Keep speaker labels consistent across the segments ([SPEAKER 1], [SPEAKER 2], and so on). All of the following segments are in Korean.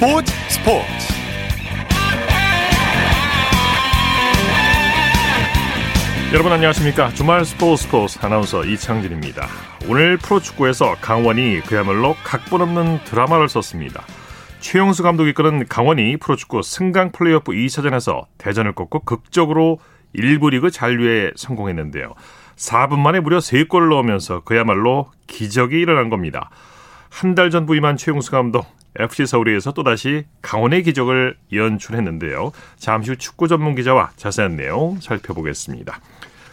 [SPEAKER 1] 스포츠 스포츠. 여러분 안녕하십니까? 주말 스포츠 스포츠 아나운서 이창진입니다. 오늘 프로축구에서 강원이 그야말로 각본 없는 드라마를 썼습니다. 최용수 감독이 이끄는 강원이 프로축구 승강 플레이오프 2차전에서 대전을 꺾고 극적으로 1부 리그 잔류에 성공했는데요. 4분 만에 무려 3골을 넣으면서 그야말로 기적이 일어난 겁니다. 한 달 전 부임한 최용수 감독 FC 서울에서 또다시 강원의 기적을 연출했는데요. 잠시 후 축구 전문 기자와 자세한 내용 살펴보겠습니다.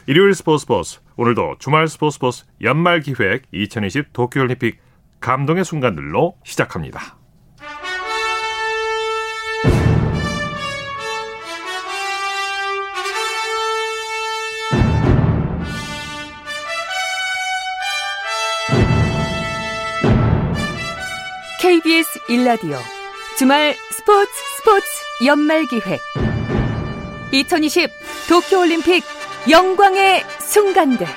[SPEAKER 1] 일요일 스포츠 스포츠 오늘도 주말 스포츠 스포츠 연말 기획 2020 도쿄올림픽 감동의 순간들로 시작합니다.
[SPEAKER 2] KBS 일라디오. 주말 스포츠 스포츠 연말 기획. 2020 도쿄 올림픽 영광의 순간들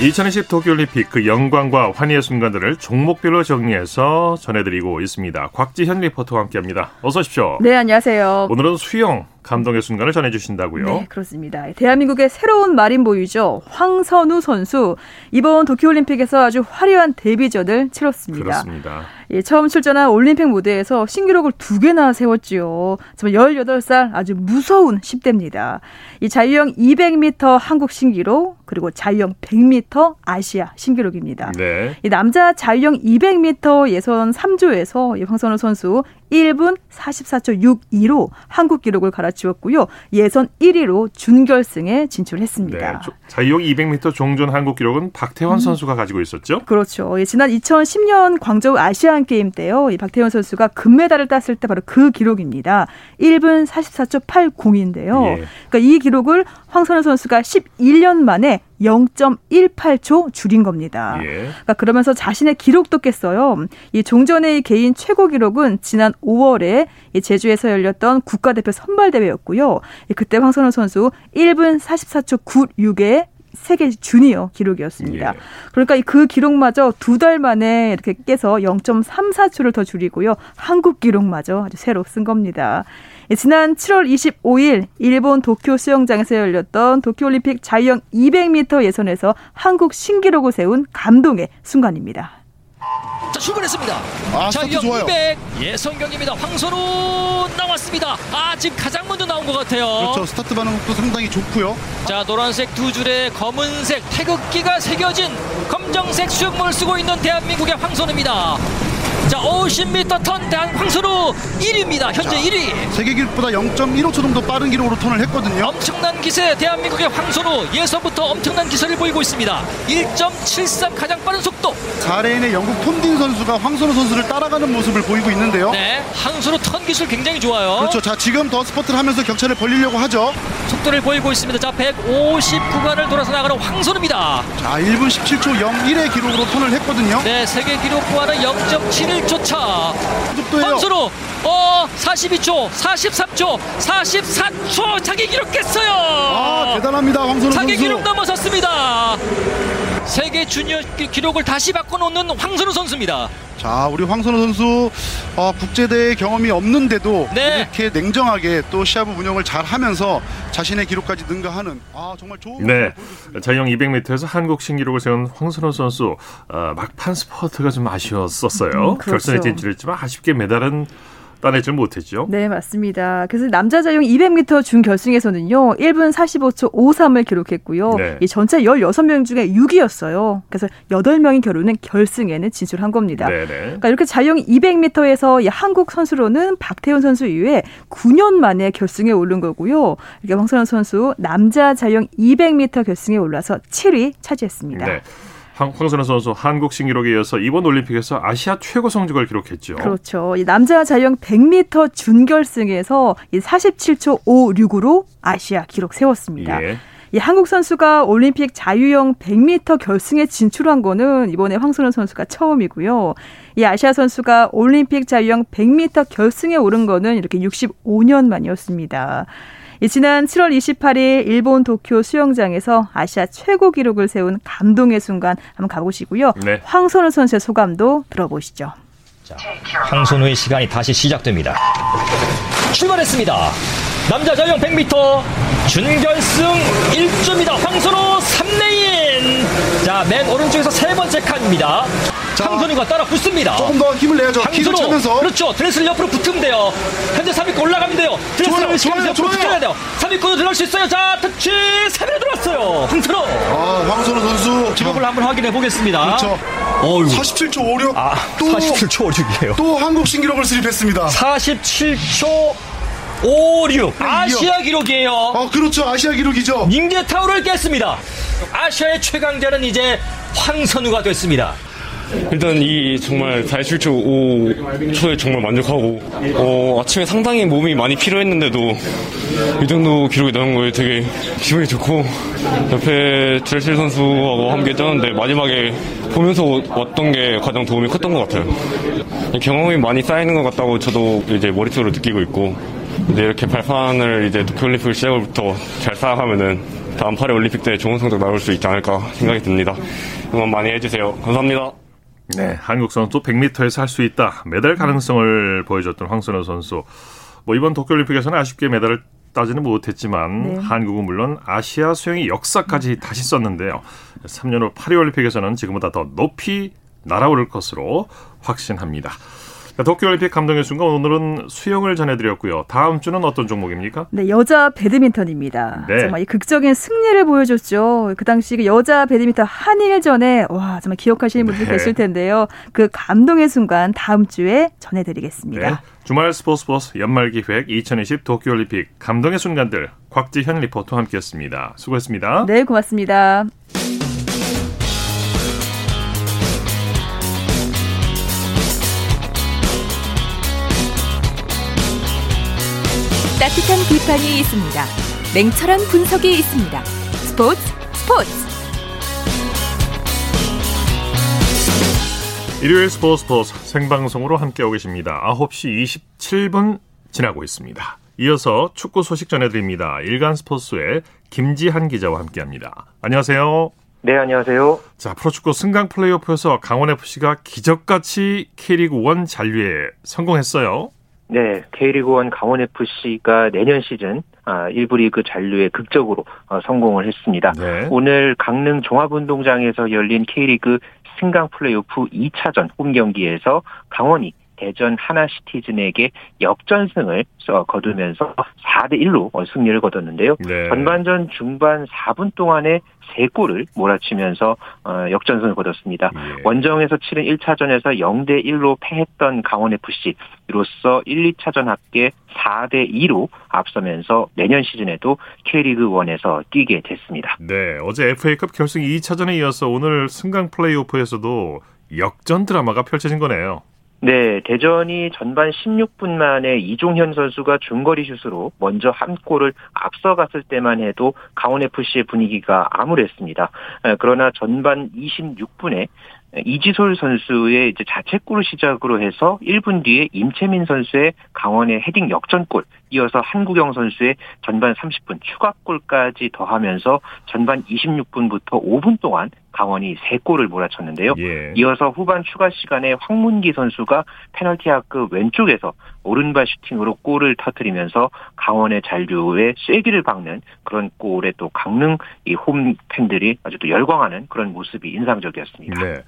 [SPEAKER 1] 2020 도쿄올림픽 그 영광과 환희의 순간들을 종목별로 정리해서 전해드리고 있습니다. 곽지현 리포터와 함께합니다. 어서 오십시오.
[SPEAKER 3] 네, 안녕하세요.
[SPEAKER 1] 오늘은 수영 감동의 순간을 전해주신다고요?
[SPEAKER 3] 네, 그렇습니다. 대한민국의 새로운 마린보유죠. 황선우 선수 이번 도쿄올림픽에서 아주 화려한 데뷔전을 치렀습니다.
[SPEAKER 1] 그렇습니다.
[SPEAKER 3] 예, 처음 출전한 올림픽 무대에서 신기록을 두 개나 세웠지요. 정말 18살 아주 무서운 10대입니다. 이 자유형 200m 한국 신기록 그리고 자유형 100m 아시아 신기록입니다.
[SPEAKER 1] 네.
[SPEAKER 3] 이 남자 자유형 200m 예선 3조에서 황선우 선수 1분 44초 62로 한국 기록을 갈아치웠고요. 예선 1위로 준결승에 진출했습니다. 네,
[SPEAKER 1] 자유형 200m 종전 한국 기록은 박태원 음. 선수가 가지고 있었죠?
[SPEAKER 3] 그렇죠. 예, 지난 2010년 광저우 아시안 게임 때요. 이 박태원 선수가 금메달을 땄을 때 바로 그 기록입니다. 1분 44초 80인데요. 예. 그러니까 이 기록을 황선우 선수가 11년 만에 0.18초 줄인 겁니다. 예. 그러니까 그러면서 자신의 기록도 깼어요. 이 종전의 개인 최고 기록은 지난 5월에 제주에서 열렸던 국가대표 선발 대회였고요. 그때 황선우 선수 1분 44초 96에 세계 주니어 기록이었습니다. 예. 그러니까 그 기록마저 두 달 만에 이렇게 깨서 0.34초를 더 줄이고요. 한국 기록마저 아주 새로 쓴 겁니다. 예, 지난 7월 25일 일본 도쿄 수영장에서 열렸던 도쿄올림픽 자유형 200m 예선에서 한국 신기록을 세운 감동의 순간입니다.
[SPEAKER 4] 자 출발했습니다. 아, 200 예선 경기입니다. 황선우 나왔습니다. 아 지금 가장 먼저 나온 것 같아요.
[SPEAKER 5] 그렇죠. 스타트 반응도 상당히 좋고요.
[SPEAKER 4] 자 노란색 두 줄에 검은색 태극기가 새겨진 검정색 수영복을 쓰고 있는 대한민국의 황선우입니다. 자 50m 턴 대한 황선우 1위입니다. 현재 자, 1위.
[SPEAKER 5] 세계 기록보다 0.15초 정도 빠른 기록으로 턴을 했거든요.
[SPEAKER 4] 엄청난 기세 대한민국의 황선우 예선부터 엄청난 기세를 보이고 있습니다. 1.73 가장 빠른 속도.
[SPEAKER 5] 4레인의 영국 톰 딘 선수가 황선우 선수를 따라가는 모습을 보이고 있는데요.
[SPEAKER 4] 네, 황선우 턴 기술 굉장히 좋아요.
[SPEAKER 5] 그렇죠. 자 지금 더 스퍼트를 하면서 격차를 벌리려고 하죠.
[SPEAKER 4] 속도를 보이고 있습니다. 자 150 구간을 돌아서 나가는 황선우입니다.
[SPEAKER 5] 자 1분 17초 01의 기록으로 턴을 했거든요.
[SPEAKER 4] 네, 세계 기록과는 0.71 1초 차. 황선우 어 42초, 43초, 44초 자기 기록 깼어요.
[SPEAKER 5] 아 대단합니다 황선우
[SPEAKER 4] 자기
[SPEAKER 5] 선수.
[SPEAKER 4] 기록 넘어섰습니다. 세계 주니어 기록을 다시 바꿔놓는 황선우 선수입니다.
[SPEAKER 5] 자, 우리 황선우 선수 어, 국제대회 경험이 없는데도 네. 이렇게 냉정하게 또 시합 운영을 잘 하면서 자신의 기록까지 능가하는 아, 정말 좋은
[SPEAKER 1] 네. 자유형 200m에서 한국 신기록을 세운 황선우 선수 어, 막판 스퍼트가 좀 아쉬웠었어요. 음, 그렇죠. 결선에 진출했지만 아쉽게 메달은 따내질 못했죠.
[SPEAKER 3] 네, 맞습니다. 그래서 남자 자용 200m 준결승에서는요. 1분 45초 53을 기록했고요. 네. 이 전체 16명 중에 6위였어요. 그래서 8명이 겨루는 결승에는 진출한 겁니다. 네, 네. 그러니까 이렇게 자용 200m에서 한국 선수로는 박태훈 선수 이후에 9년 만에 결승에 오른 거고요. 이렇게 황선원 선수 남자 자용 200m 결승에 올라서 7위 차지했습니다. 네.
[SPEAKER 1] 황선우 선수 한국 신기록에 이어서 이번 올림픽에서 아시아 최고 성적을 기록했죠.
[SPEAKER 3] 그렇죠. 남자 자유형 100m 준결승에서 47초 56으로 아시아 기록 세웠습니다. 예. 이 한국 선수가 올림픽 자유형 100m 결승에 진출한 거는 이번에 황선우 선수가 처음이고요. 이 아시아 선수가 올림픽 자유형 100m 결승에 오른 거는 이렇게 65년 만이었습니다. 지난 7월 28일 일본 도쿄 수영장에서 아시아 최고 기록을 세운 감동의 순간 한번 가보시고요. 네. 황선우 선수의 소감도 들어보시죠.
[SPEAKER 4] 자, 황선우의 시간이 다시 시작됩니다. 출발했습니다. 남자 자유형 100m 준결승 1조입니다. 황선우 3레인. 자, 맨 오른쪽에서 세 번째 칸입니다. 황선우가 따라 붙습니다.
[SPEAKER 5] 조금 더 힘을 내야죠.
[SPEAKER 4] 황선우. 차면서. 그렇죠. 드레스를 옆으로 붙으면 돼요. 현재 3위권 올라가면 돼요. 드레스를 좋아요, 좋아요, 붙여야 돼요. 3위권으로 들어갈 수 있어요. 자, 터치 3위로 들어왔어요. 황선우.
[SPEAKER 5] 아, 황선우 선수.
[SPEAKER 4] 기록을 한번 확인해 보겠습니다.
[SPEAKER 5] 그렇죠. 어휴. 47초 56.
[SPEAKER 4] 아, 또 47초 56이에요.
[SPEAKER 5] 또 한국 신기록을 수립했습니다.
[SPEAKER 4] 47초 56 아시아 기록이에요.
[SPEAKER 5] 어 그렇죠 아시아 기록이죠.
[SPEAKER 4] 닝제타우를 깼습니다. 아시아의 최강자는 이제 황선우가 됐습니다.
[SPEAKER 6] 일단 이 정말 47초 5초에 정말 만족하고 어, 아침에 상당히 몸이 많이 필요했는데도 이 정도 기록이 나온 거에 되게 기분이 좋고 옆에 드레실 선수하고 함께 뛰었는데 마지막에 보면서 왔던 게 가장 도움이 컸던 것 같아요. 경험이 많이 쌓이는 것 같다고 저도 이제 머릿속으로 느끼고 있고 이제 이렇게 발판을 이제 도쿄올림픽 시작부터 잘 쌓아가면은 다음 8회 올림픽 때 좋은 성적 나올 수 있지 않을까 생각이 듭니다. 응원 많이 해주세요. 감사합니다.
[SPEAKER 1] 네, 한국 선수 100m에서 할 수 있다. 메달 가능성을 보여줬던 황선호 선수. 뭐 이번 도쿄올림픽에서는 아쉽게 메달을 따지는 못했지만 네. 한국은 물론 아시아 수영의 역사까지 다시 썼는데요. 3년 후 파리올림픽에서는 지금보다 더 높이 날아오를 것으로 확신합니다. 도쿄올림픽 감동의 순간 오늘은 수영을 전해드렸고요. 다음 주는 어떤 종목입니까?
[SPEAKER 3] 네, 여자 배드민턴입니다. 네. 정말 이 극적인 승리를 보여줬죠. 그 당시 그 여자 배드민턴 한일전에 와 정말 기억하시는 분들 네. 계실 텐데요. 그 감동의 순간 다음 주에 전해드리겠습니다. 네.
[SPEAKER 1] 주말 스포츠 스포츠 연말 기획 2020 도쿄올림픽 감동의 순간들 곽지현 리포터와 함께했습니다. 수고했습니다.
[SPEAKER 3] 네, 고맙습니다.
[SPEAKER 2] 따뜻한 비판이 있습니다. 냉철한 분석이 있습니다. 스포츠 스포츠.
[SPEAKER 1] 일요일 스포츠 스포츠 생방송으로 함께하고 계십니다. 9시 27분 지나고 있습니다. 이어서 축구 소식 전해드립니다. 일간 스포츠의 김지한 기자와 함께합니다. 안녕하세요.
[SPEAKER 7] 네, 안녕하세요.
[SPEAKER 1] 자, 프로축구 승강 플레이오프에서 강원FC가 기적같이 K리그 1 잔류에 성공했어요.
[SPEAKER 7] 네, K리그1 강원FC가 내년 시즌 아, 1부 리그 잔류에 극적으로 어, 성공을 했습니다. 네. 오늘 강릉 종합운동장에서 열린 K리그 승강 플레이오프 2차전 홈 경기에서 강원이 대전 하나시티즌에게 역전승을 거두면서 4대 1로 승리를 거뒀는데요. 네. 전반전 중반 4분 동안에 3골을 몰아치면서 어, 역전승을 거뒀습니다. 예. 원정에서 치른 1차전에서 0대 1로 패했던 강원FC 이로써 1, 2차전 합계 4대 2로 앞서면서 내년 시즌에도 K리그 1에서 뛰게 됐습니다.
[SPEAKER 1] 네, 어제 FA컵 결승 2차전에 이어서 오늘 승강 플레이오프에서도 역전 드라마가 펼쳐진 거네요.
[SPEAKER 7] 네, 대전이 전반 16분 만에 이종현 선수가 중거리 슛으로 먼저 한 골을 앞서갔을 때만 해도 강원FC의 분위기가 암울했습니다. 그러나 전반 26분에 이지솔 선수의 이제 자책골을 시작으로 해서 1분 뒤에 임채민 선수의 강원의 헤딩 역전골, 이어서 한국영 선수의 전반 30분 추가골까지 더하면서 전반 26분부터 5분 동안 강원이 3골을 몰아쳤는데요. 예. 이어서 후반 추가 시간에 황문기 선수가 페널티 아크 왼쪽에서 오른발 슈팅으로 골을 터뜨리면서 강원의 잔류에 쐐기를 박는 그런 골에 또 강릉 이 홈 팬들이 아주 또 열광하는 그런 모습이 인상적이었습니다. 네.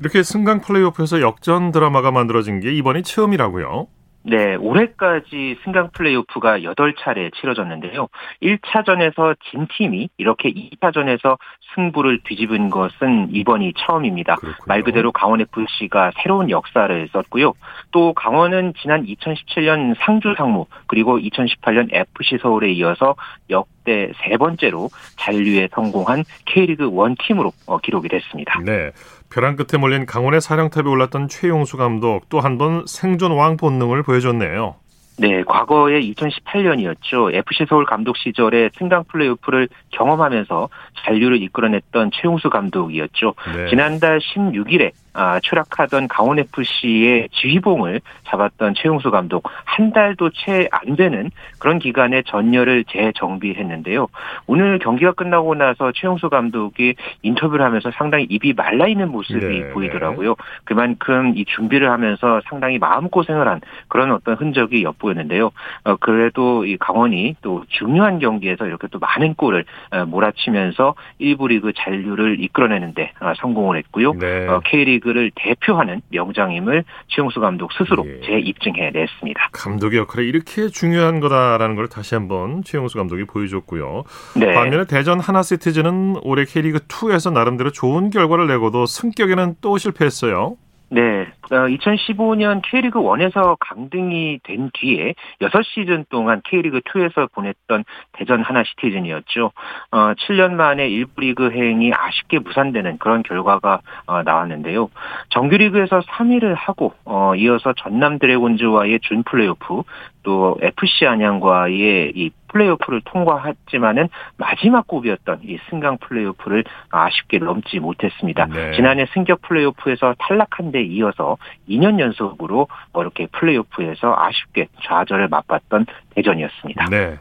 [SPEAKER 1] 이렇게 승강 플레이오프에서 역전 드라마가 만들어진 게 이번이 처음이라고요?
[SPEAKER 7] 네, 올해까지 승강 플레이오프가 8차례 치러졌는데요. 1차전에서 진 팀이 이렇게 2차전에서 승부를 뒤집은 것은 이번이 처음입니다. 그렇군요. 말 그대로 강원FC가 새로운 역사를 썼고요. 또 강원은 지난 2017년 상주 상무 그리고 2018년 FC 서울에 이어서 역 대 세 번째로 잔류에 성공한 K리그 1 팀으로 어, 기록이 됐습니다.
[SPEAKER 1] 네. 벼랑 끝에 몰린 강원의 사령탑에 올랐던 최용수 감독 또 한 번 생존 왕 본능을 보여줬네요.
[SPEAKER 7] 네, 과거에 2018년이었죠. FC 서울 감독 시절에 승강 플레이오프를 경험하면서 잔류를 이끌어냈던 최용수 감독이었죠. 네. 지난달 16일에 아, 추락하던 강원 FC의 지휘봉을 잡았던 최용수 감독 한 달도 채 안 되는 그런 기간에 전열을 재정비했는데요. 오늘 경기가 끝나고 나서 최용수 감독이 인터뷰를 하면서 상당히 입이 말라 있는 모습이 네, 보이더라고요. 네. 그만큼 이 준비를 하면서 상당히 마음 고생을 한 그런 어떤 흔적이 엿보였는데요. 어, 그래도 이 강원이 또 중요한 경기에서 이렇게 또 많은 골을 어, 몰아치면서 1부 리그 잔류를 이끌어내는데 어, 성공을 했고요. 네. 어, K리그 를 대표하는 명장임을 최용수 감독 스스로 예. 재입증해 냈습니다.
[SPEAKER 1] 감독의 역할이 이렇게 중요한 거다라는 걸 다시 한번 최용수 감독이 보여줬고요. 네. 반면에 대전 하나시티즈는 올해 K리그 2에서 나름대로 좋은 결과를 내고도 승격에는 또 실패했어요.
[SPEAKER 7] 네. 2015년 어, K리그 1에서 강등이 된 뒤에 6시즌 동안 K리그 2에서 보냈던 대전 하나 시티즌이었죠. 어, 7년 만에 1부 리그 행이 아쉽게 무산되는 그런 결과가 어, 나왔는데요. 정규리그에서 3위를 하고 어, 이어서 전남 드래곤즈와의 준 플레이오프 또 FC 안양과의 이 플레이오프를 통과했지만은 마지막 곡이었던 이 승강 플레이오프를 아쉽게 넘지 못했습니다. 네. 지난해 승격 플레이오프에서 탈락한 데 이어서 2년 연속으로 뭐 이렇게 플레이오프에서 아쉽게 좌절을 맛봤던 대전이었습니다.
[SPEAKER 1] 네.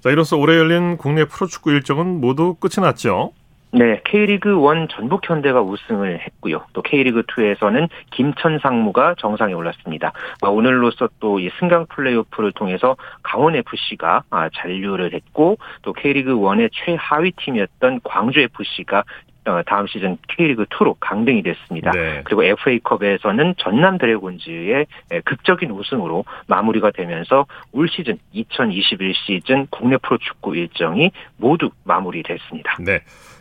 [SPEAKER 1] 자, 이로써 올해 열린 국내 프로축구 일정은 모두 끝이 났죠.
[SPEAKER 7] 네, K리그 1 전북 현대가 우승을 했고요. 또 K리그 2에서는 김천 상무가 정상에 올랐습니다. 아, 오늘로서 또이 승강 플레이오프를 통해서 강원 FC가 아, 잔류를 했고 또 K리그 1의 최하위 팀이었던 광주 FC가 어, 다음 시즌 K리그 2로 강등이 됐습니다. 네. 그리고 FA컵에서는 전남 드래곤즈의 극적인 우승으로 마무리가 되면서 올 시즌 2021 시즌 국내 프로축구 일정이 모두 마무리됐습니다.
[SPEAKER 1] 네.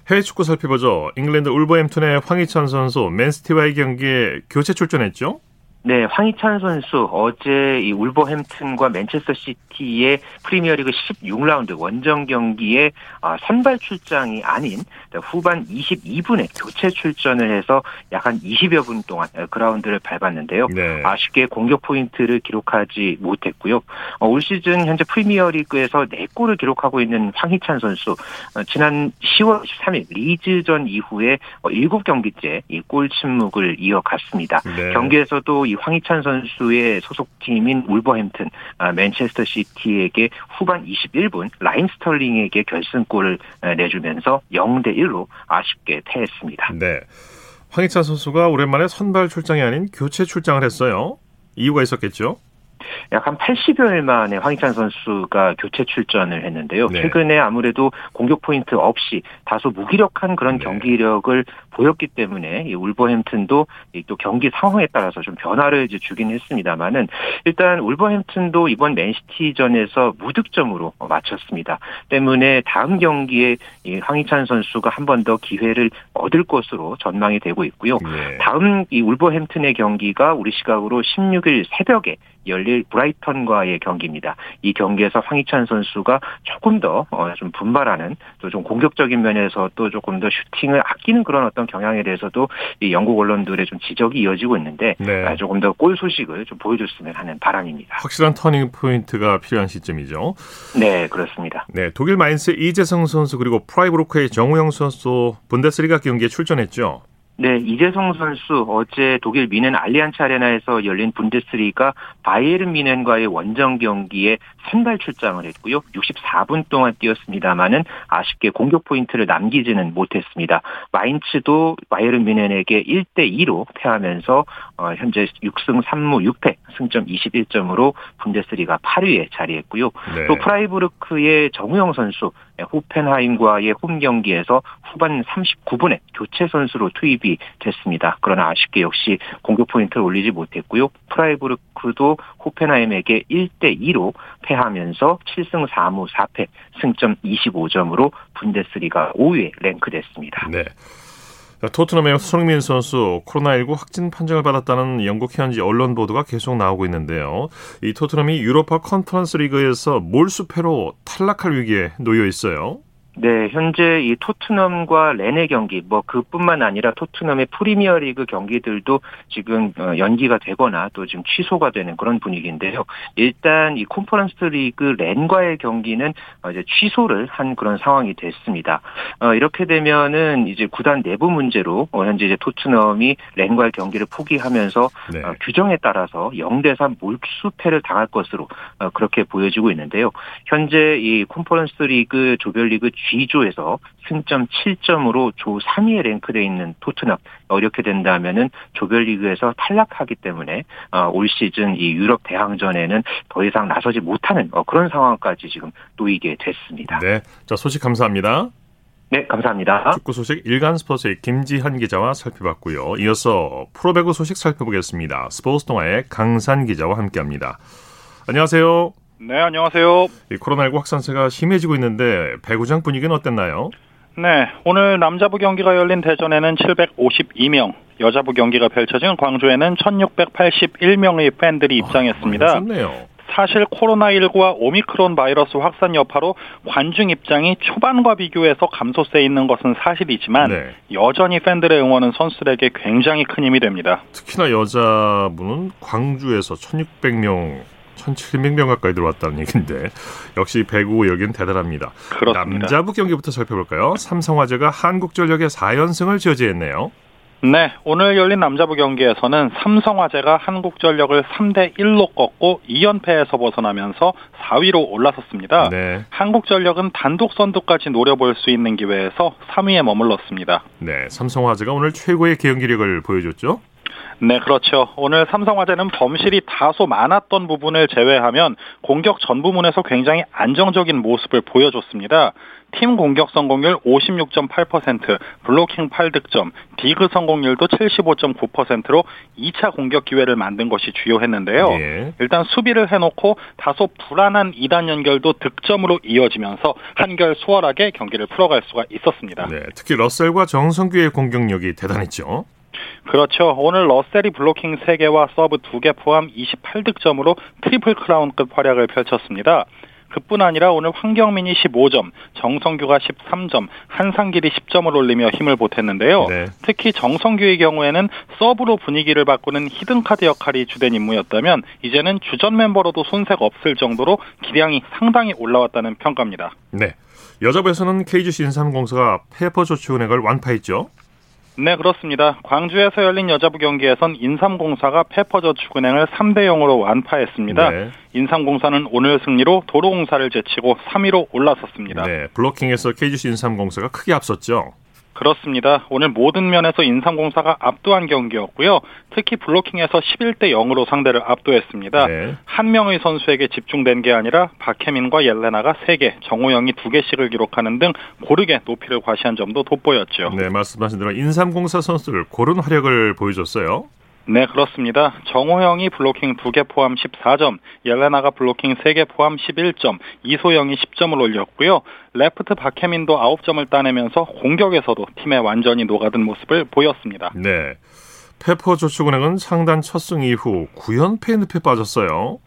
[SPEAKER 1] 해외 축구 살펴보죠. 잉글랜드 울버햄튼의 황희찬 선수 맨시티와의 경기에 교체 출전했죠.
[SPEAKER 7] 네, 황희찬 선수 어제 이 울버햄튼과 맨체스터 시티의 프리미어리그 16라운드 원정 경기에 아, 선발 출장이 아닌 후반 22분에 교체 출전을 해서 약 한 20여 분 동안 그라운드를 밟았는데요. 네. 아쉽게 공격 포인트를 기록하지 못했고요. 어, 올 시즌 현재 프리미어리그에서 4골을 기록하고 있는 황희찬 선수 어, 지난 10월 13일 리즈전 이후에 7경기째 이 골 침묵을 이어갔습니다. 네. 경기에서도 이 황희찬 선수의 소속팀인 울버햄튼, 아, 맨체스터 시티에게 후반 21분 라인 스털링에게 결승골을 내주면서 0대 1로 아쉽게 패했습니다.
[SPEAKER 1] 네. 황희찬 선수가 오랜만에 선발 출장이 아닌 교체 출장을 했어요. 이유가 있었겠죠?
[SPEAKER 7] 약 한 80여일 만에 황희찬 선수가 교체 출전을 했는데요. 네. 최근에 아무래도 공격 포인트 없이 다소 무기력한 그런 네. 경기력을 보였기 때문에 이 울버햄튼도 또 경기 상황에 따라서 좀 변화를 이제 주긴 했습니다만은 일단 울버햄튼도 이번 맨시티전에서 무득점으로 마쳤습니다. 때문에 다음 경기에 이 황희찬 선수가 한 번 더 기회를 얻을 것으로 전망이 되고 있고요. 네. 다음 이 울버햄튼의 경기가 우리 시각으로 16일 새벽에 열릴 브라이턴과의 경기입니다. 이 경기에서 황희찬 선수가 조금 더좀 어, 분발하는 또 좀 공격적인 면에서 또 조금 더 슈팅을 아끼는 그런 어떤 경향에 대해서도 이 영국 언론들의 좀 지적이 이어지고 있는데 네. 아, 조금 더 골 소식을 좀 보여줬으면 하는 바람입니다.
[SPEAKER 1] 확실한 터닝 포인트가 필요한 시점이죠.
[SPEAKER 7] 네, 그렇습니다.
[SPEAKER 1] 네, 독일 마인츠 이재성 선수 그리고 프라이부르크의 정우영 선수 분데스리가 경기에 출전했죠.
[SPEAKER 7] 네, 이재성 선수 어제 독일 뮌헨 알리안츠 아레나에서 열린 분데스리가 바이에른 뮌헨과의 원정 경기에 선발 출장을 했고요. 64분 동안 뛰었습니다마는 아쉽게 공격 포인트를 남기지는 못했습니다. 마인츠도 바이에른 뮌헨에게 1대 2로 패하면서 어, 현재 6승 3무 6패 승점 21점으로 분데스리가 8위에 자리했고요. 네. 또 프라이부르크의 정우영 선수 호펜하임과의 홈 경기에서 후반 39분에 교체 선수로 투입이 됐습니다. 그러나 아쉽게 역시 공격 포인트를 올리지 못했고요. 프라이부르크도 호펜하임에게 1대 2로 패하면서 7승 4무 4패 승점 25점으로 분데스리가 5위에 랭크됐습니다.
[SPEAKER 1] 네. 토트넘의 손흥민 선수 코로나19 확진 판정을 받았다는 영국 현지 언론 보도가 계속 나오고 있는데요. 이 토트넘이 유로파 컨퍼런스 리그에서 몰수패로 탈락할 위기에 놓여 있어요.
[SPEAKER 7] 네, 현재 이 토트넘과 렌의 경기, 뭐 그뿐만 아니라 토트넘의 프리미어리그 경기들도 지금 어, 연기가 되거나 또 지금 취소가 되는 그런 분위기인데요. 일단 이 콘퍼런스 리그 렌과의 경기는 어, 이제 취소를 한 그런 상황이 됐습니다. 어, 이렇게 되면은 이제 구단 내부 문제로 현재 이제 토트넘이 렌과의 경기를 포기하면서 네. 규정에 따라서 0대 3 몰수패를 당할 것으로 그렇게 보여지고 있는데요. 현재 이 콘퍼런스 리그 조별리그 G조에서 승점 7점으로 조 3위에 랭크되어 있는 토트넘 이렇게 된다면은 조별리그에서 탈락하기 때문에 어, 올 시즌 이 유럽 대항전에는 더 이상 나서지 못하는 어, 그런 상황까지 지금 놓이게 됐습니다.
[SPEAKER 1] 네, 자 소식 감사합니다.
[SPEAKER 7] 네, 감사합니다.
[SPEAKER 1] 축구 소식 일간 스포츠의 김지한 기자와 살펴봤고요. 이어서 프로배구 소식 살펴보겠습니다. 스포츠 동아의 강산 기자와 함께합니다. 안녕하세요.
[SPEAKER 8] 네, 안녕하세요.
[SPEAKER 1] 코로나19 확산세가 심해지고 있는데 배구장 분위기는 어땠나요?
[SPEAKER 8] 네, 오늘 남자부 경기가 열린 대전에는 752명, 여자부 경기가 펼쳐진 광주에는 1681명의 팬들이 입장했습니다. 아. 사실 코로나19와 오미크론 바이러스 확산 여파로 관중 입장이 초반과 비교해서 감소세 있는 것은 사실이지만 네. 여전히 팬들의 응원은 선수들에게 굉장히 큰 힘이 됩니다.
[SPEAKER 1] 특히나 여자분은 광주에서 1600명 1,700명 가까이 들어왔다는 얘기인데 역시 배구 여긴 대단합니다.
[SPEAKER 8] 그렇습니다.
[SPEAKER 1] 남자부 경기부터 살펴볼까요? 삼성화재가 한국전력의 4연승을 저지했네요.
[SPEAKER 8] 네, 오늘 열린 남자부 경기에서는 삼성화재가 한국전력을 3대 1로 꺾고 2연패에서 벗어나면서 4위로 올라섰습니다. 네. 한국전력은 단독 선두까지 노려볼 수 있는 기회에서 3위에 머물렀습니다.
[SPEAKER 1] 네, 삼성화재가 오늘 최고의 경기력을 보여줬죠?
[SPEAKER 8] 네, 그렇죠. 오늘 삼성화재는 범실이 다소 많았던 부분을 제외하면 공격 전 부문에서 굉장히 안정적인 모습을 보여줬습니다. 팀 공격 성공률 56.8%, 블로킹 8득점, 디그 성공률도 75.9%로 2차 공격 기회를 만든 것이 주요했는데요. 예. 일단 수비를 해놓고 다소 불안한 2단 연결도 득점으로 이어지면서 한결 수월하게 경기를 풀어갈 수가 있었습니다.
[SPEAKER 1] 네, 특히 러셀과 정성규의 공격력이 대단했죠.
[SPEAKER 8] 그렇죠. 오늘 러셀이 블로킹 3개와 서브 2개 포함 28득점으로 트리플 크라운급 활약을 펼쳤습니다. 그뿐 아니라 오늘 황경민이 15점, 정성규가 13점, 한상길이 10점을 올리며 힘을 보탰는데요. 네. 특히 정성규의 경우에는 서브로 분위기를 바꾸는 히든카드 역할이 주된 임무였다면 이제는 주전 멤버로도 손색 없을 정도로 기량이 상당히 올라왔다는 평가입니다.
[SPEAKER 1] 네. 여자부에서는 KGC 인삼공사가 페퍼조축은행을 완파했죠.
[SPEAKER 8] 네, 그렇습니다. 광주에서 열린 여자부 경기에선 인삼공사가 페퍼저축은행을 3대 0으로 완파했습니다. 네. 인삼공사는 오늘 승리로 도로공사를 제치고 3위로 올라섰습니다.
[SPEAKER 1] 네, 블로킹에서 KGC 인삼공사가 크게 앞섰죠.
[SPEAKER 8] 그렇습니다. 오늘 모든 면에서 인삼공사가 압도한 경기였고요. 특히 블로킹에서 11대 0으로 상대를 압도했습니다. 네. 한 명의 선수에게 집중된 게 아니라 박혜민과 옐레나가 3개, 정호영이 2개씩을 기록하는 등 고르게 높이를 과시한 점도 돋보였죠.
[SPEAKER 1] 네, 말씀하신 대로 인삼공사 선수들 고른 활약을 보여줬어요.
[SPEAKER 8] 네, 그렇습니다. 정호영이 블로킹 2개 포함 14점, 옐레나가 블로킹 3개 포함 11점, 이소영이 10점을 올렸고요. 레프트 박혜민도 9점을 따내면서 공격에서도 팀에 완전히 녹아든 모습을 보였습니다.
[SPEAKER 1] 네. 페퍼 저축은행은 창단 첫 승 이후 9연패 늪에 빠졌어요.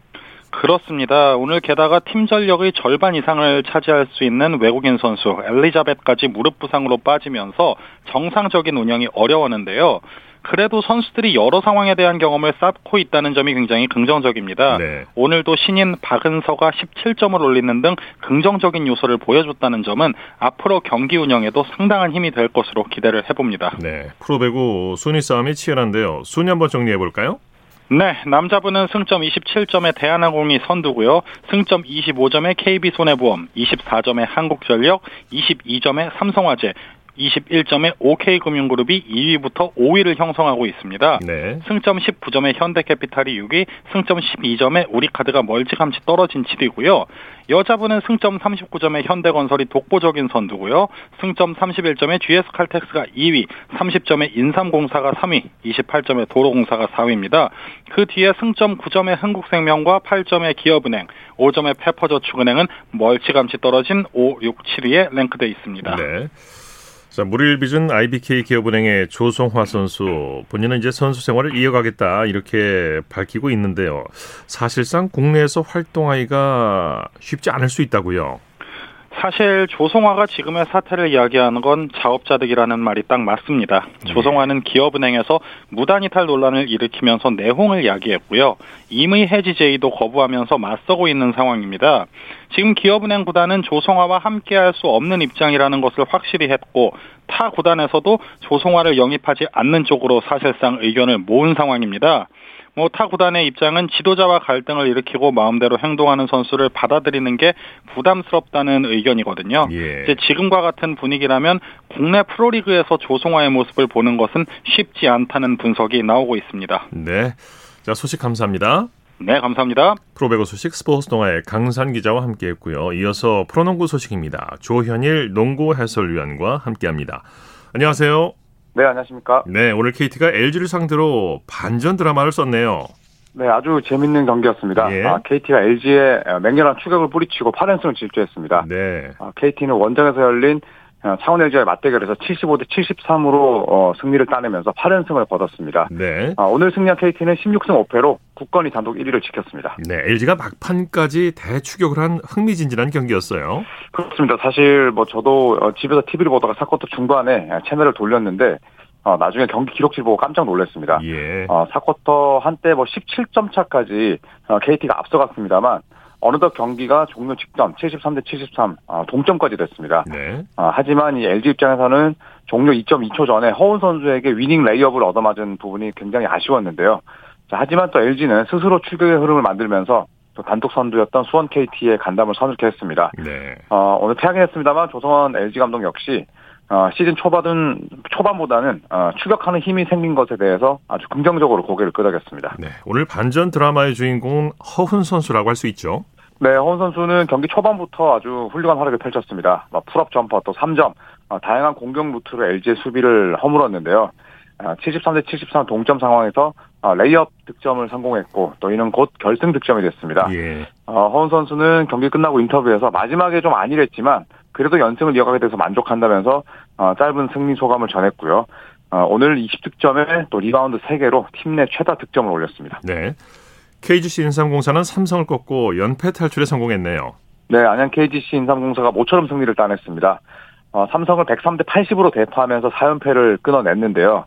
[SPEAKER 8] 그렇습니다. 오늘 게다가 팀 전력의 절반 이상을 차지할 수 있는 외국인 선수 엘리자벳까지 무릎 부상으로 빠지면서 정상적인 운영이 어려웠는데요. 그래도 선수들이 여러 상황에 대한 경험을 쌓고 있다는 점이 굉장히 긍정적입니다. 네. 오늘도 신인 박은서가 17점을 올리는 등 긍정적인 요소를 보여줬다는 점은 앞으로 경기 운영에도 상당한 힘이 될 것으로 기대를 해봅니다.
[SPEAKER 1] 네, 프로배구 순위 싸움이 치열한데요. 순위 한번 정리해 볼까요?
[SPEAKER 8] 네, 남자분은 승점 27점의 대한항공이 선두고요. 승점 25점의 KB손해보험, 24점의 한국전력, 22점의 삼성화재, 21점의 OK금융그룹이 2위부터 5위를 형성하고 있습니다. 네. 승점 19점의 현대캐피탈이 6위, 승점 12점의 우리카드가 멀찌감치 떨어진 7위고요. 여자분은 승점 39점의 현대건설이 독보적인 선두고요. 승점 31점의 GS칼텍스가 2위, 30점의 인삼공사가 3위, 28점의 도로공사가 4위입니다. 그 뒤에 승점 9점의 흥국생명과 8점의 기업은행, 5점의 페퍼저축은행은 멀찌감치 떨어진 5, 6, 7위에 랭크되어 있습니다.
[SPEAKER 1] 네. 자, 무릴비준 IBK 기업은행의 조성화 선수 본인은 이제 선수 생활을 이어가겠다 이렇게 밝히고 있는데요. 사실상 국내에서 활동하기가 쉽지 않을 수 있다고요.
[SPEAKER 8] 사실 조성화가 지금의 사태를 이야기하는 건 자업자득이라는 말이 딱 맞습니다. 네. 조성화는 기업은행에서 무단이탈 논란을 일으키면서 내홍을 야기했고요. 임의 해지 제의도 거부하면서 맞서고 있는 상황입니다. 지금 기업은행 구단은 조성화와 함께할 수 없는 입장이라는 것을 확실히 했고 타 구단에서도 조성화를 영입하지 않는 쪽으로 사실상 의견을 모은 상황입니다. 뭐 타 구단의 입장은 지도자와 갈등을 일으키고 마음대로 행동하는 선수를 받아들이는 게 부담스럽다는 의견이거든요. 예. 이제 지금과 같은 분위기라면 국내 프로리그에서 조성화의 모습을 보는 것은 쉽지 않다는 분석이 나오고 있습니다.
[SPEAKER 1] 네. 자, 소식 감사합니다.
[SPEAKER 8] 네, 감사합니다.
[SPEAKER 1] 프로배구 소식 스포츠 동아의 강산 기자와 함께했고요. 이어서 프로농구 소식입니다. 조현일 농구 해설위원과 함께합니다. 안녕하세요.
[SPEAKER 9] 네, 안녕하십니까.
[SPEAKER 1] 네, 오늘 KT가 LG를 상대로 반전 드라마를 썼네요.
[SPEAKER 9] 네, 아주 재밌는 경기였습니다. 예. 아, KT가 LG에 맹렬한 추격을 뿌리치고 8연승을 질주했습니다. 네. 아, KT는 원정에서 열린 어, 창원 LG와의 맞대결에서 75대 73으로 어, 승리를 따내면서 8연승을 거뒀습니다. 네. 아, 오늘 승리한 KT는 16승 5패로 국건이 단독 1위를 지켰습니다.
[SPEAKER 1] 네, LG가 막판까지 대추격을 한 흥미진진한 경기였어요.
[SPEAKER 9] 그렇습니다. 사실 뭐 저도 어, 집에서 TV를 보다가 4쿼터 중반에 채널을 돌렸는데 어, 나중에 경기 기록지를 보고 깜짝 놀랐습니다. 예. 어, 4쿼터 한때 뭐 17점 차까지 어, KT가 앞서갔습니다만 어느덧 경기가 종료 직전 73대 73 아, 동점까지 됐습니다. 네. 아, 하지만 이 LG 입장에서는 종료 2.2초 전에 허훈 선수에게 winning 레이업을 얻어맞은 부분이 굉장히 아쉬웠는데요. 자, 하지만 또 LG는 스스로 추격의 흐름을 만들면서 또 단독 선두였던 수원 KT의 간담을 서늘케 했습니다. 네. 어, 오늘 패하긴 했습니다만 조성원 LG 감독 역시 어, 시즌 초반은 초반보다는 어, 추격하는 힘이 생긴 것에 대해서 아주 긍정적으로 고개를 끄덕였습니다.
[SPEAKER 1] 네, 오늘 반전 드라마의 주인공은 허훈 선수라고 할 수 있죠.
[SPEAKER 9] 네, 허훈 선수는 경기 초반부터 아주 훌륭한 활약을 펼쳤습니다. pull-up jumper 또 3점, 어, 다양한 공격 루트로 LG의 수비를 허물었는데요. 73대 어, 73 동점 상황에서 어, 레이업 득점을 성공했고 또 이는 곧 결승 득점이 됐습니다. 예. 허훈 선수는 경기 끝나고 인터뷰에서 마지막에 좀 안일했지만 그래도 연승을 이어가게 돼서 만족한다면서 짧은 승리 소감을 전했고요. 오늘 20득점에 또 리바운드 3개로 팀 내 최다 득점을 올렸습니다.
[SPEAKER 1] 네. KGC 인삼공사는 삼성을 꺾고 연패 탈출에 성공했네요.
[SPEAKER 9] 네, 안양 KGC 인삼공사가 모처럼 승리를 따냈습니다. 어, 삼성을 103대 80으로 대파하면서 4연패를 끊어냈는데요.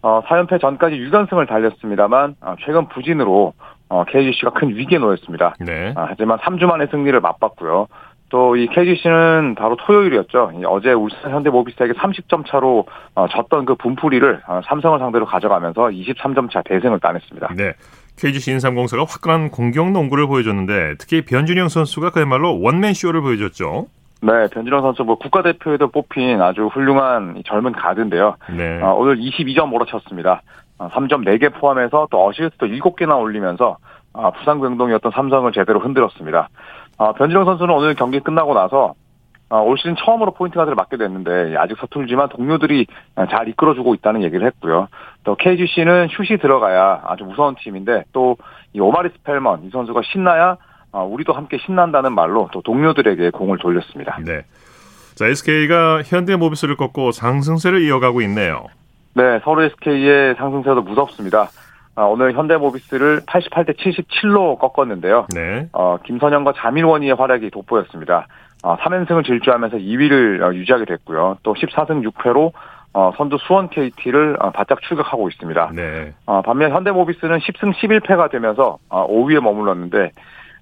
[SPEAKER 9] 어, 4연패 전까지 6연승을 달렸습니다만 어, 최근 부진으로 어, KGC가 큰 위기에 놓였습니다. 네. 아, 하지만 3주 만에 승리를 맛봤고요. 또 이 KGC는 바로 토요일이었죠. 어제 울산 현대모비스에게 30점 차로 어, 졌던 그 분풀이를 어, 삼성을 상대로 가져가면서 23점 차 대승을 따냈습니다.
[SPEAKER 1] 네. KGC 인삼공사가 화끈한 공격 농구를 보여줬는데 특히 변준영 선수가 그야말로 원맨 쇼를 보여줬죠.
[SPEAKER 9] 네, 변준형 선수 뭐 국가대표에도 뽑힌 아주 훌륭한 젊은 가드인데요. 네. 어, 오늘 22점 몰아쳤습니다. 어, 3점 4개 포함해서 또 어시스트 7개나 올리면서 어, 부산 경동이었던 삼성을 제대로 흔들었습니다. 어, 변준형 선수는 오늘 경기 끝나고 나서 어, 올 시즌 처음으로 포인트 가드를 맡게 됐는데 아직 서툴지만 동료들이 잘 이끌어주고 있다는 얘기를 했고요. 또 KGC는 슛이 들어가야 아주 무서운 팀인데 또 이 오마리 스펠먼 이 선수가 신나야 어, 우리도 함께 신난다는 말로 또 동료들에게 공을 돌렸습니다.
[SPEAKER 1] 네. 자 SK가 현대모비스를 꺾고 상승세를 이어가고 있네요.
[SPEAKER 9] 네, 서울 SK의 상승세도 무섭습니다. 아, 오늘 현대모비스를 88대 77로 꺾었는데요. 네. 어, 김선영과 자밀원이의 활약이 돋보였습니다. 어, 3연승을 질주하면서 2위를 어, 유지하게 됐고요. 또 14승 6패로 어, 선두 수원 KT를 어, 바짝 출격하고 있습니다. 네. 어, 반면 현대모비스는 10승 11패가 되면서 어, 5위에 머물렀는데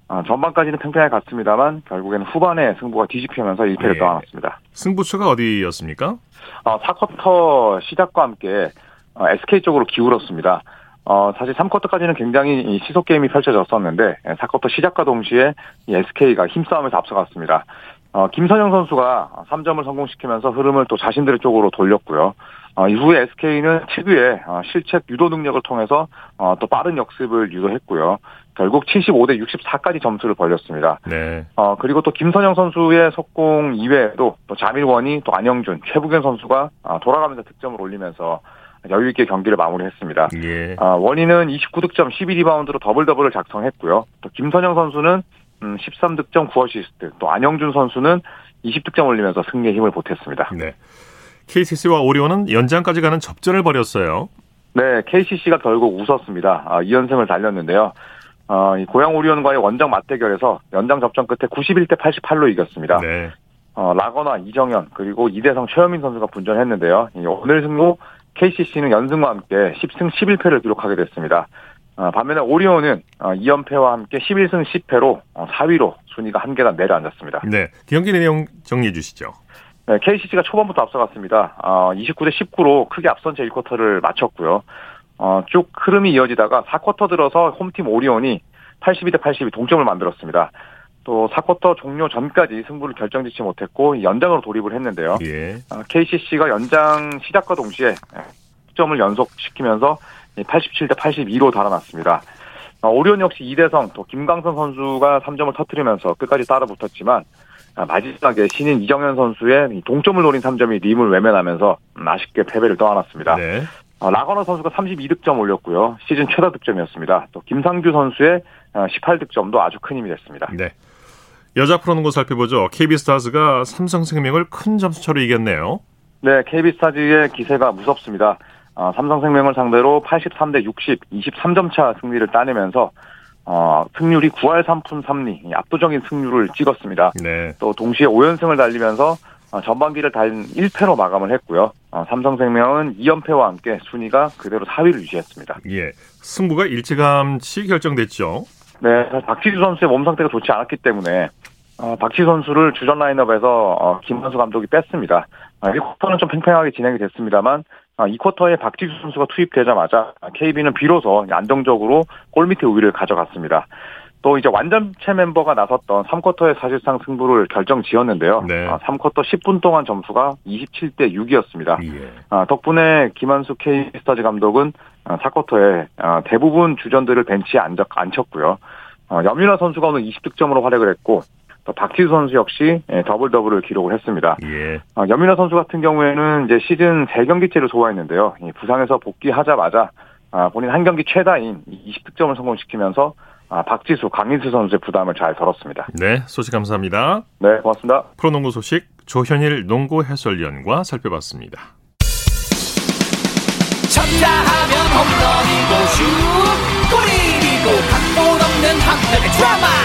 [SPEAKER 9] 어, 전반까지는 팽팽하게 갔습니다만 결국에는 후반에 승부가 뒤집히면서 1패를 네. 떠안았습니다.
[SPEAKER 1] 승부처가 어디였습니까?
[SPEAKER 9] 어, 4쿼터 시작과 함께 어, SK 쪽으로 기울었습니다. 어, 사실 3쿼터까지는 굉장히 시속 게임이 펼쳐졌었는데 4쿼터 시작과 동시에 SK가 힘싸움에서 앞서갔습니다. 어, 김선영 선수가 3점을 성공시키면서 흐름을 또 자신들의 쪽으로 돌렸고요. 어, 이후에 SK는 특유의 어, 실책 유도 능력을 통해서 어, 또 빠른 역습을 유도했고요. 결국 75대 64까지 점수를 벌렸습니다. 네. 어, 그리고 또 김선형 선수의 속공 이외에도 또 자밀 워니 또 안영준, 최부경 선수가 어, 돌아가면서 득점을 올리면서 여유 있게 경기를 마무리했습니다. 예. 아, 워니는 29득점 12리바운드로 더블 더블을 작성했고요. 또 김선형 선수는 13득점 음, 9어시스트, 또 안영준 선수는 20득점 올리면서 승리에 힘을 보탰습니다. 네.
[SPEAKER 1] KCC와 오리온은 연장까지 가는 접전을 벌였어요.
[SPEAKER 9] 네, KCC가 결국 웃었습니다. 아, 2연승을 달렸는데요. 어, 이 고양 오리온과의 원정 맞대결에서 연장 접전 끝에 91대 88로 이겼습니다. 네. 어, 라거나 이정현 그리고 이대성 최현민 선수가 분전했는데요. 오늘 승부 KCC는 연승과 함께 10승 11패를 기록하게 됐습니다. 어, 반면에 오리온은 어, 2연패와 함께 11승 10패로 어, 4위로 순위가 한 계단 내려앉았습니다.
[SPEAKER 1] 네, 경기 내용 정리해 주시죠.
[SPEAKER 9] 네, KCC가 초반부터 앞서갔습니다. 어, 29대 19로 크게 앞선 채 1쿼터를 마쳤고요. 어, 쭉 흐름이 이어지다가 4쿼터 들어서 홈팀 오리온이 82대 82 동점을 만들었습니다. 또 4쿼터 종료 전까지 승부를 결정짓지 못했고 연장으로 돌입을 했는데요. 예. 어, KCC가 연장 시작과 동시에 점을 연속시키면서 87대 82로 달아났습니다. 어, 오리온 역시 이대성 또 김광선 선수가 3점을 터뜨리면서 끝까지 따라붙었지만 아, 마지막에 신인 이정현 선수의 동점을 노린 3점이 림을 외면하면서 아쉽게 패배를 떠안았습니다. 네. 어, 라거너 선수가 32득점 올렸고요. 시즌 최다 득점이었습니다. 또 김상규 선수의 18득점도 아주 큰 힘이 됐습니다. 네.
[SPEAKER 1] 여자 프로농구 살펴보죠. KB스타즈가 삼성생명을 큰 점수차로 이겼네요.
[SPEAKER 9] 네, KB스타즈의 기세가 무섭습니다. 어, 삼성생명을 상대로 83대 60, 23점 차 승리를 따내면서 어, 승률이 9할 3푼 3리, 압도적인 승률을 찍었습니다. 네. 또 동시에 5연승을 달리면서 어, 전반기를 단 1패로 마감을 했고요. 어, 삼성생명은 2연패와 함께 순위가 그대로 4위를 유지했습니다.
[SPEAKER 1] 예. 승부가 일찌감치 결정됐죠.
[SPEAKER 9] 네, 박지수 선수의 몸 상태가 좋지 않았기 때문에 어, 박지 선수를 주전 라인업에서 어, 김한수 감독이 뺐습니다. 아, 1쿼터는 좀 팽팽하게 진행이 됐습니다만 아, 2쿼터에 박지수 선수가 투입되자마자 KB는 비로소 안정적으로 골밑에 우위를 가져갔습니다. 또 이제 완전체 멤버가 나섰던 3쿼터에 사실상 승부를 결정 지었는데요. 네. 아, 3쿼터 10분 동안 점수가 27대 6이었습니다. 예. 아, 덕분에 김한수 K스타즈 감독은 4쿼터에 아, 아, 대부분 주전들을 벤치에 앉혔고요. 어, 염윤아 선수가 오늘 20득점으로 활약을 했고 또 박지수 선수 역시 예, 더블 더블을 기록을 했습니다. 예. 어, 염민아 선수 같은 경우에는 이제 시즌 3경기째를 소화했는데요. 부상에서 복귀하자마자 아, 본인 한 경기 최다인 20득점을 성공시키면서 아, 박지수, 강인수 선수의 부담을 잘 덜었습니다.
[SPEAKER 1] 네, 소식 감사합니다.
[SPEAKER 9] 네, 고맙습니다.
[SPEAKER 1] 프로농구 소식 조현일 농구 해설위원과 살펴봤습니다. 쳤다 하면 홈런이고 슛 골이고 각본 없는 한편의 드라마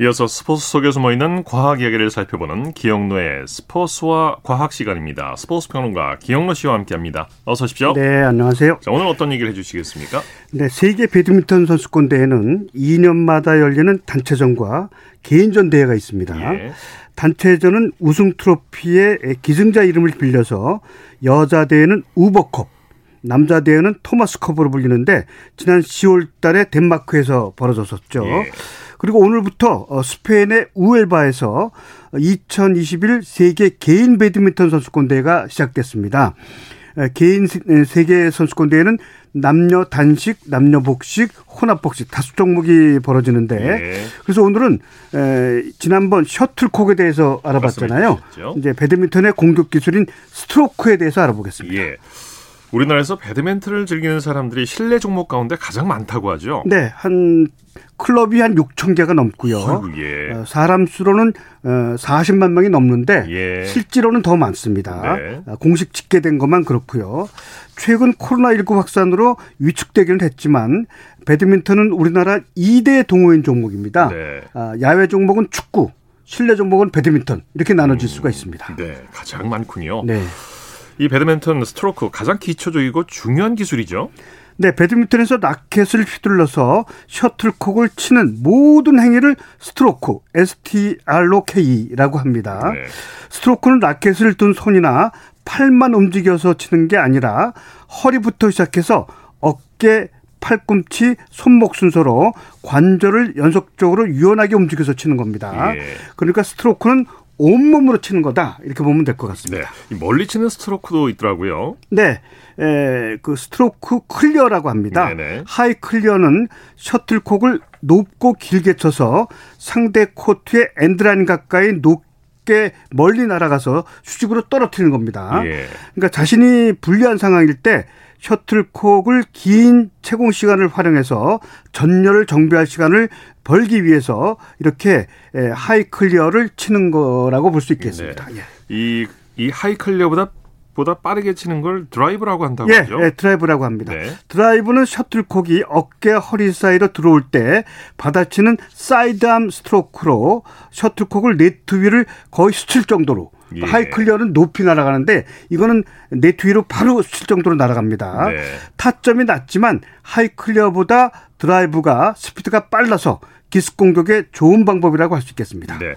[SPEAKER 1] 이어서 스포츠 속에 숨어 있는 과학 이야기를 살펴보는 기영로의 스포츠와 과학 시간입니다. 스포츠 평론가 기영로 씨와 함께합니다. 어서 오십시오.
[SPEAKER 10] 네, 안녕하세요.
[SPEAKER 1] 자, 오늘 어떤 얘기를 해주시겠습니까?
[SPEAKER 10] 네, 세계 배드민턴 선수권 대회는 2년마다 열리는 단체전과 개인전 대회가 있습니다. 예. 단체전은 우승 트로피의 기승자 이름을 빌려서 여자 대회는 우버컵, 남자 대회는 토마스컵으로 불리는데 지난 10월 달에 덴마크에서 벌어졌었죠. 예. 그리고 오늘부터 어, 스페인의 우엘바에서 2021 세계 개인 배드민턴 선수권 대회가 시작됐습니다. 개인 세계 선수권 대회는 남녀 단식, 남녀 복식, 혼합 복식 다수 종목이 벌어지는데 네. 그래서 오늘은 지난번 셔틀콕에 대해서 알아봤잖아요. 이제 배드민턴의 공격 기술인 스트로크에 대해서 알아보겠습니다. 예.
[SPEAKER 1] 우리나라에서 배드민턴을 즐기는 사람들이 실내 종목 가운데 가장 많다고 하죠.
[SPEAKER 10] 네, 한 클럽이 한 6천 개가 넘고요. 예. 어, 사람 수로는 40만 어, 명이 넘는데 예. 실제로는 더 많습니다. 네. 어, 공식 집계된 것만 그렇고요. 최근 코로나19 확산으로 위축되기는 했지만 배드민턴은 우리나라 2대 동호인 종목입니다. 네. 야외 종목은 축구, 실내 종목은 배드민턴 이렇게 나눠질 음, 수가 있습니다.
[SPEAKER 1] 네, 가장 많군요. 네. 이 배드민턴 스트로크 가장 기초적이고 중요한 기술이죠.
[SPEAKER 10] 네, 배드민턴에서 라켓을 휘둘러서 셔틀콕을 치는 모든 행위를 스트로크, STROKE라고 합니다. 네. 스트로크는 라켓을 둔 손이나 팔만 움직여서 치는 게 아니라 허리부터 시작해서 어깨, 팔꿈치, 손목 순서로 관절을 연속적으로 유연하게 움직여서 치는 겁니다. 예. 그러니까 스트로크는 온몸으로 치는 거다 이렇게 보면 될 것 같습니다.
[SPEAKER 1] 네. 멀리 치는 스트로크도 있더라고요.
[SPEAKER 10] 네, 에, 그 스트로크를 클리어라고 합니다. 네네. 하이 클리어는 셔틀콕을 높고 길게 쳐서 상대 코트의 엔드라인 가까이 높꽤 멀리 날아가서 수직으로 떨어뜨리는 겁니다. 예. 그러니까 자신이 불리한 상황일 때 셔틀콕을 긴 체공 시간을 활용해서 전열을 정비할 시간을 벌기 위해서 이렇게 하이 클리어를 치는 거라고 볼 수 있겠습니다. 네. 예.
[SPEAKER 1] 이, 이 하이 클리어보다 보다 빠르게 치는 걸 드라이브라고 한다고
[SPEAKER 10] 예,
[SPEAKER 1] 하죠?
[SPEAKER 10] 예, 드라이브라고 합니다. 네. 드라이브는 셔틀콕이 어깨 허리 사이로 들어올 때 받아치는 사이드암 스트로크로 셔틀콕을 네트 위를 거의 스칠 정도로 예. 하이 클리어는 높이 날아가는데 이거는 네트 위로 바로 스칠 정도로 날아갑니다. 네. 타점이 낮지만 하이 클리어보다 드라이브가 스피드가 빨라서 기습 공격에 좋은 방법이라고 할 수 있겠습니다. 네.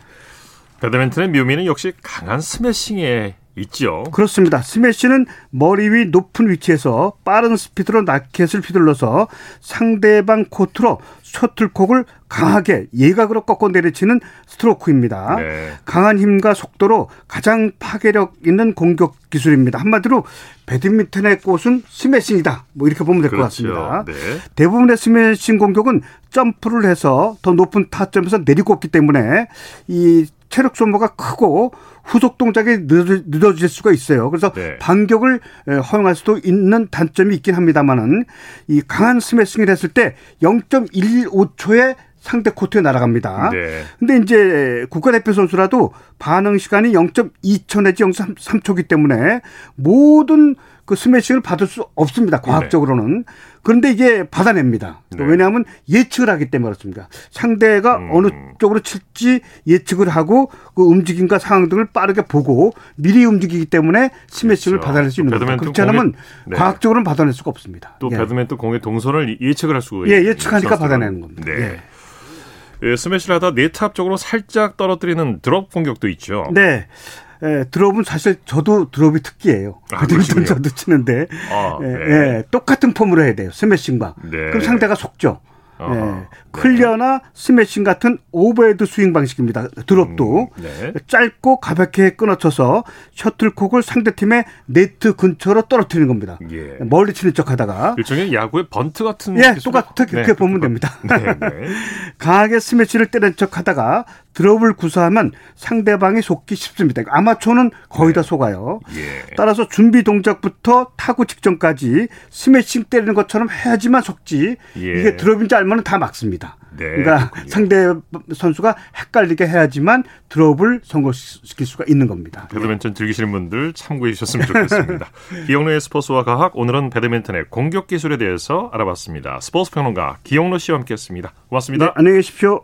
[SPEAKER 1] 배드민턴의 묘미는 역시 강한 스매싱에 있죠.
[SPEAKER 10] 그렇습니다. 스매시는 머리 위 높은 위치에서 빠른 스피드로 라켓을 휘둘러서 상대방 코트로 셔틀콕을 강하게 예각으로 꺾어 내리치는 스트로크입니다. 네. 강한 힘과 속도로 가장 파괴력 있는 공격 기술입니다. 한마디로 배드민턴의 꽃은 스매싱이다. 뭐 이렇게 보면 될것 그렇죠. 같습니다. 네. 대부분의 스매싱 공격은 점프를 해서 더 높은 타점에서 내리꽂기 때문에 이 체력 소모가 크고 후속 동작이 늦어질 수가 있어요. 그래서 네. 반격을 허용할 수도 있는 단점이 있긴 합니다만은 이 강한 스매싱을 했을 때 0.15초에 상대 코트에 날아갑니다. 네. 근데 이제 국가대표 선수라도 반응 시간이 0.2초 내지 0.3초기 때문에 모든 그 스매싱을 받을 수 없습니다. 과학적으로는. 네. 그런데 이게 받아냅니다. 네. 왜냐하면 예측을 하기 때문에 그렇습니다. 상대가 음. 어느 쪽으로 칠지 예측을 하고 그 움직임과 상황 등을 빠르게 보고 미리 움직이기 때문에 스매싱을 그렇죠. 받아낼 수 있는 겁니다. 그렇지 않으면 네. 과학적으로는 받아낼 수가 없습니다.
[SPEAKER 1] 또 예. 배드민턴 공의 동선을 예측을 할 수가
[SPEAKER 10] 예, 예측하니까 받아내는 겁니다. 네. 예.
[SPEAKER 1] 예, 스매시를 하다 네트 앞쪽으로 살짝 떨어뜨리는 드롭 공격도 있죠.
[SPEAKER 10] 네. 예, 드롭은 사실 저도 드롭이 특기예요. 아, 배드민턴 저도 치는데 아, 예, 네. 예, 똑같은 폼으로 해야 돼요. 스매싱과. 네. 그럼 상대가 속죠. 어, 예. 네. 클리어나 스매싱 같은 오버헤드 스윙 방식입니다. 드롭도 음, 네. 짧고 가볍게 끊어쳐서 셔틀콕을 상대팀의 네트 근처로 떨어뜨리는 겁니다. 예. 멀리 치는 척하다가
[SPEAKER 1] 일종의 야구의 번트 같은
[SPEAKER 10] 예, 똑같게 네, 보면 됩니다. 네, 네. 강하게 스매시를 때린 척하다가 드롭을 구사하면 상대방이 속기 쉽습니다. 아마추어는 거의 다 네. 속아요. 예. 따라서 준비 동작부터 타구 직전까지 스매싱 때리는 것처럼 해야지만 속지 예. 이게 드롭인지 알면 다 막습니다. 네, 그러니까 그렇군요. 상대 선수가 헷갈리게 해야지만 드롭을 성공시킬 수가 있는 겁니다.
[SPEAKER 1] 배드민턴 즐기시는 분들 참고해 주셨으면 좋겠습니다. 기영로의 스포츠와 과학 오늘은 배드민턴의 공격 기술에 대해서 알아봤습니다. 스포츠 평론가 기영로 씨와 함께했습니다. 고맙습니다. 네,
[SPEAKER 10] 안녕히 계십시오.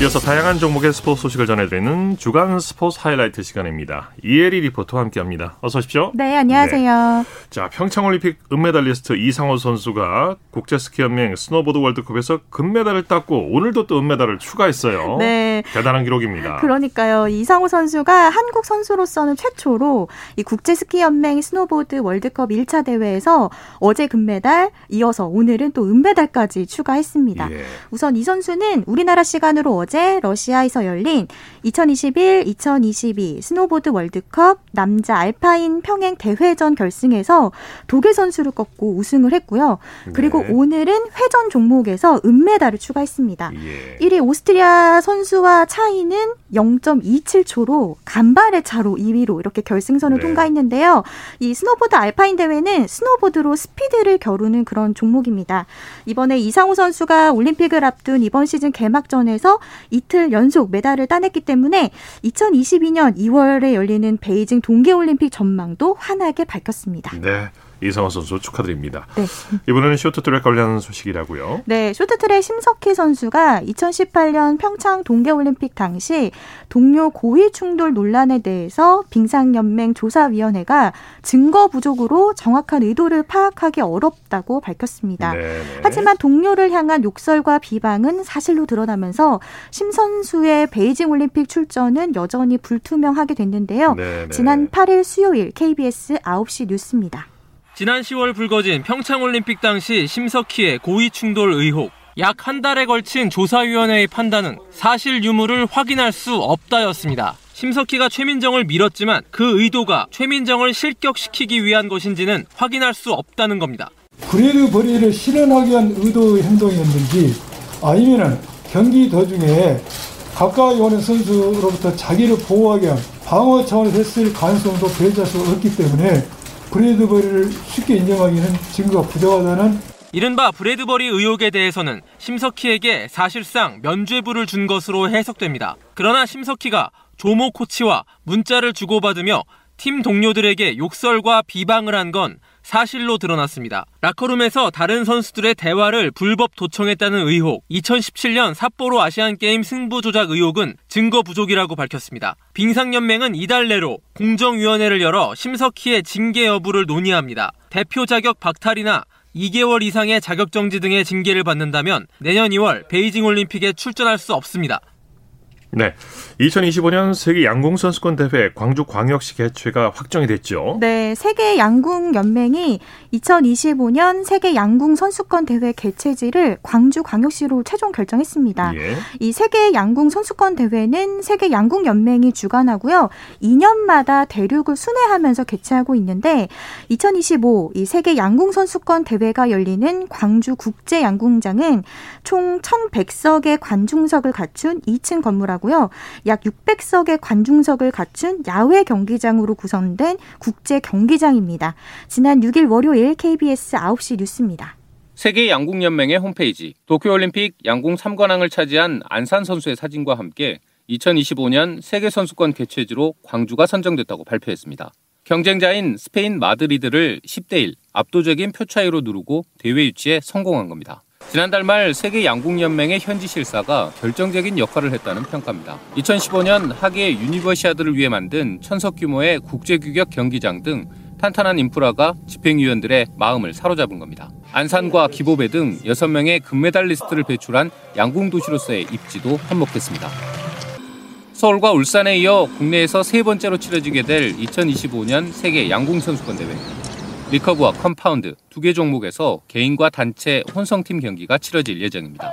[SPEAKER 1] 이어서 다양한 종목의 스포츠 소식을 전해드리는 주간 스포츠 하이라이트 시간입니다. 이혜리 리포터와 함께합니다. 어서 오십시오.
[SPEAKER 11] 네, 안녕하세요. 네.
[SPEAKER 1] 자, 평창올림픽 은메달리스트 이상호 선수가 국제스키연맹 스노보드 월드컵에서 금메달을 땄고 오늘도 또 은메달을 추가했어요. 네. 대단한 기록입니다.
[SPEAKER 11] 그러니까요. 이상호 선수가 한국 선수로서는 최초로 이 국제스키연맹 스노보드 월드컵 1차 대회에서 어제 금메달, 이어서 오늘은 또 은메달까지 추가했습니다. 예. 우선 이 선수는 우리나라 시간으로 어제 러시아에서 열린 2021-2022 스노보드 월드컵 남자 알파인 평행 대회전 결승에서 독일 선수를 꺾고 우승을 했고요. 그리고 네. 오늘은 회전 종목에서 은메달을 추가했습니다. 예. 1위 오스트리아 선수와 차이는 0.27초로 간발의 차로 2위로 이렇게 결승선을 네. 통과했는데요. 이 스노보드 알파인 대회는 스노보드로 스피드를 겨루는 그런 종목입니다. 이번에 이상호 선수가 올림픽을 앞둔 이번 시즌 개막전에서 이틀 연속 메달을 따냈기 때문에 2022년 2월에 열리는 베이징 동계올림픽 전망도 환하게 밝혔습니다.
[SPEAKER 1] 네. 이상호 선수 축하드립니다. 네. 이번에는 쇼트트랙 관련 소식이라고요.
[SPEAKER 11] 네, 쇼트트랙 심석희 선수가 2018년 평창 동계올림픽 당시 동료 고위 충돌 논란에 대해서 빙상연맹 조사위원회가 증거 부족으로 정확한 의도를 파악하기 어렵다고 밝혔습니다. 네네. 네. 하지만 동료를 향한 욕설과 비방은 사실로 드러나면서 심 선수의 베이징 올림픽 출전은 여전히 불투명하게 됐는데요. 네네. 네. 지난 8일 수요일 KBS 9시 뉴스입니다.
[SPEAKER 12] 지난 10월 불거진 평창올림픽 당시 심석희의 고위 충돌 의혹. 약 한 달에 걸친 조사위원회의 판단은 사실 유무를 확인할 수 없다였습니다. 심석희가 최민정을 밀었지만 그 의도가 최민정을 실격시키기 위한 것인지는 확인할 수 없다는 겁니다.
[SPEAKER 13] 브래드버리를 실현하기 위한 의도의 행동이었는지 아니면 경기 도중에 가까이 오는 선수로부터 자기를 보호하기 위한 방어 차원에서 했을 가능성도 배제할 수 없기 때문에 브래드버리를 쉽게 인정하기는 증거가 부족하다는
[SPEAKER 12] 이른바 브래드버리 의혹에 대해서는 심석희에게 사실상 면죄부를 준 것으로 해석됩니다. 그러나 심석희가 조모 코치와 문자를 주고받으며 팀 동료들에게 욕설과 비방을 한 건 사실로 드러났습니다. 라커룸에서 다른 선수들의 대화를 불법 도청했다는 의혹, 2017년 삿포로 아시안게임 승부 조작 의혹은 증거 부족이라고 밝혔습니다. 빙상연맹은 이달 내로 공정위원회를 열어 심석희의 징계 여부를 논의합니다. 대표 자격 박탈이나 2개월 이상의 자격정지 등의 징계를 받는다면 내년 2월 베이징 올림픽에 출전할 수 없습니다.
[SPEAKER 1] 네. 2025년 세계 양궁 선수권 대회 광주 광역시 개최가 확정이 됐죠.
[SPEAKER 11] 네, 세계 양궁 연맹이 2025년 세계 양궁 선수권 대회 개최지를 광주 광역시로 최종 결정했습니다. 예. 이 세계 양궁 선수권 대회는 세계 양궁 연맹이 주관하고요. 2년마다 대륙을 순회하면서 개최하고 있는데 2025 이 세계 양궁 선수권 대회가 열리는 광주 국제 양궁장은 총 1,100석의 관중석을 갖춘 2층 건물하고 하고요. 약 600석의 관중석을 갖춘 야외 경기장으로 구성된 국제 경기장입니다. 지난 6일 월요일 KBS 9시 뉴스입니다.
[SPEAKER 14] 세계 양궁연맹의 홈페이지 도쿄올림픽 양궁 3관왕을 차지한 안산 선수의 사진과 함께 2025년 세계선수권 개최지로 광주가 선정됐다고 발표했습니다. 경쟁자인 스페인 마드리드를 10대1 압도적인 표 차이로 누르고 대회 유치에 성공한 겁니다. 지난달 말 세계 양궁연맹의 현지 실사가 결정적인 역할을 했다는 평가입니다. 2015년 하계 유니버시아드를 위해 만든 천석 규모의 국제규격 경기장 등 탄탄한 인프라가 집행위원들의 마음을 사로잡은 겁니다. 안산과 기보배 등 6명의 금메달리스트를 배출한 양궁 도시로서의 입지도 한몫했습니다. 서울과 울산에 이어 국내에서 세 번째로 치러지게 될 2025년 세계 양궁 선수권 대회. 리커브와 컴파운드 두 개 종목에서 개인과 단체 혼성팀 경기가 치러질 예정입니다.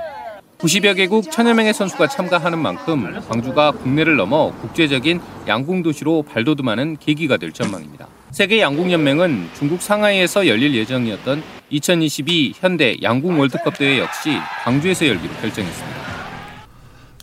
[SPEAKER 14] 90여 개국 천여 명의 선수가 참가하는 만큼 광주가 국내를 넘어 국제적인 양궁 도시로 발돋움하는 계기가 될 전망입니다. 세계 양궁 연맹은 중국 상하이에서 열릴 예정이었던 2022 현대 양궁 월드컵 대회 역시 광주에서 열기로 결정했습니다.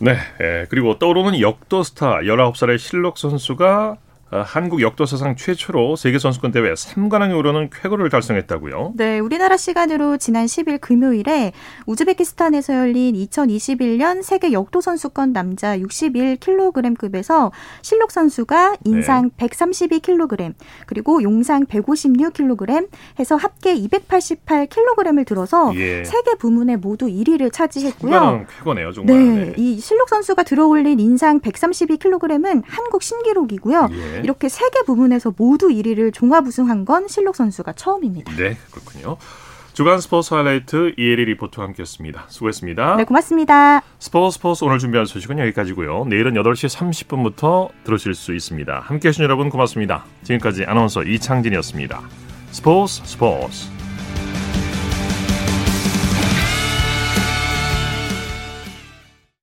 [SPEAKER 1] 네, 예, 그리고 떠오르는 역도 스타 19살의 실록 선수가 어, 한국 역도사상 최초로 세계선수권 대회 3관왕에 오르는 쾌거를 달성했다고요?
[SPEAKER 11] 네, 우리나라 시간으로 지난 10일 금요일에 우즈베키스탄에서 열린 2021년 세계 역도선수권 남자 61kg급에서 실록 선수가 인상 네. 132kg 그리고 용상 156kg 해서 합계 288kg을 들어서 예. 세계 부문에 모두 1위를 차지했고요.
[SPEAKER 1] 쾌거네요, 정말.
[SPEAKER 11] 네, 네, 이 실록 선수가 들어올린 인상 132kg은 한국 신기록이고요. 예. 네. 이렇게 세 개 부분에서 모두 1위를 종합 우승한 건 실록 선수가 처음입니다.
[SPEAKER 1] 네, 그렇군요. 주간 스포츠 하이라이트 이혜리 리포터와 함께했습니다. 수고했습니다.
[SPEAKER 11] 네, 고맙습니다.
[SPEAKER 1] 스포츠 스포츠 오늘 준비한 소식은 여기까지고요. 내일은 8시 30분부터 들으실 수 있습니다. 함께해 주신 여러분 고맙습니다. 지금까지 아나운서 이창진이었습니다. 스포츠 스포츠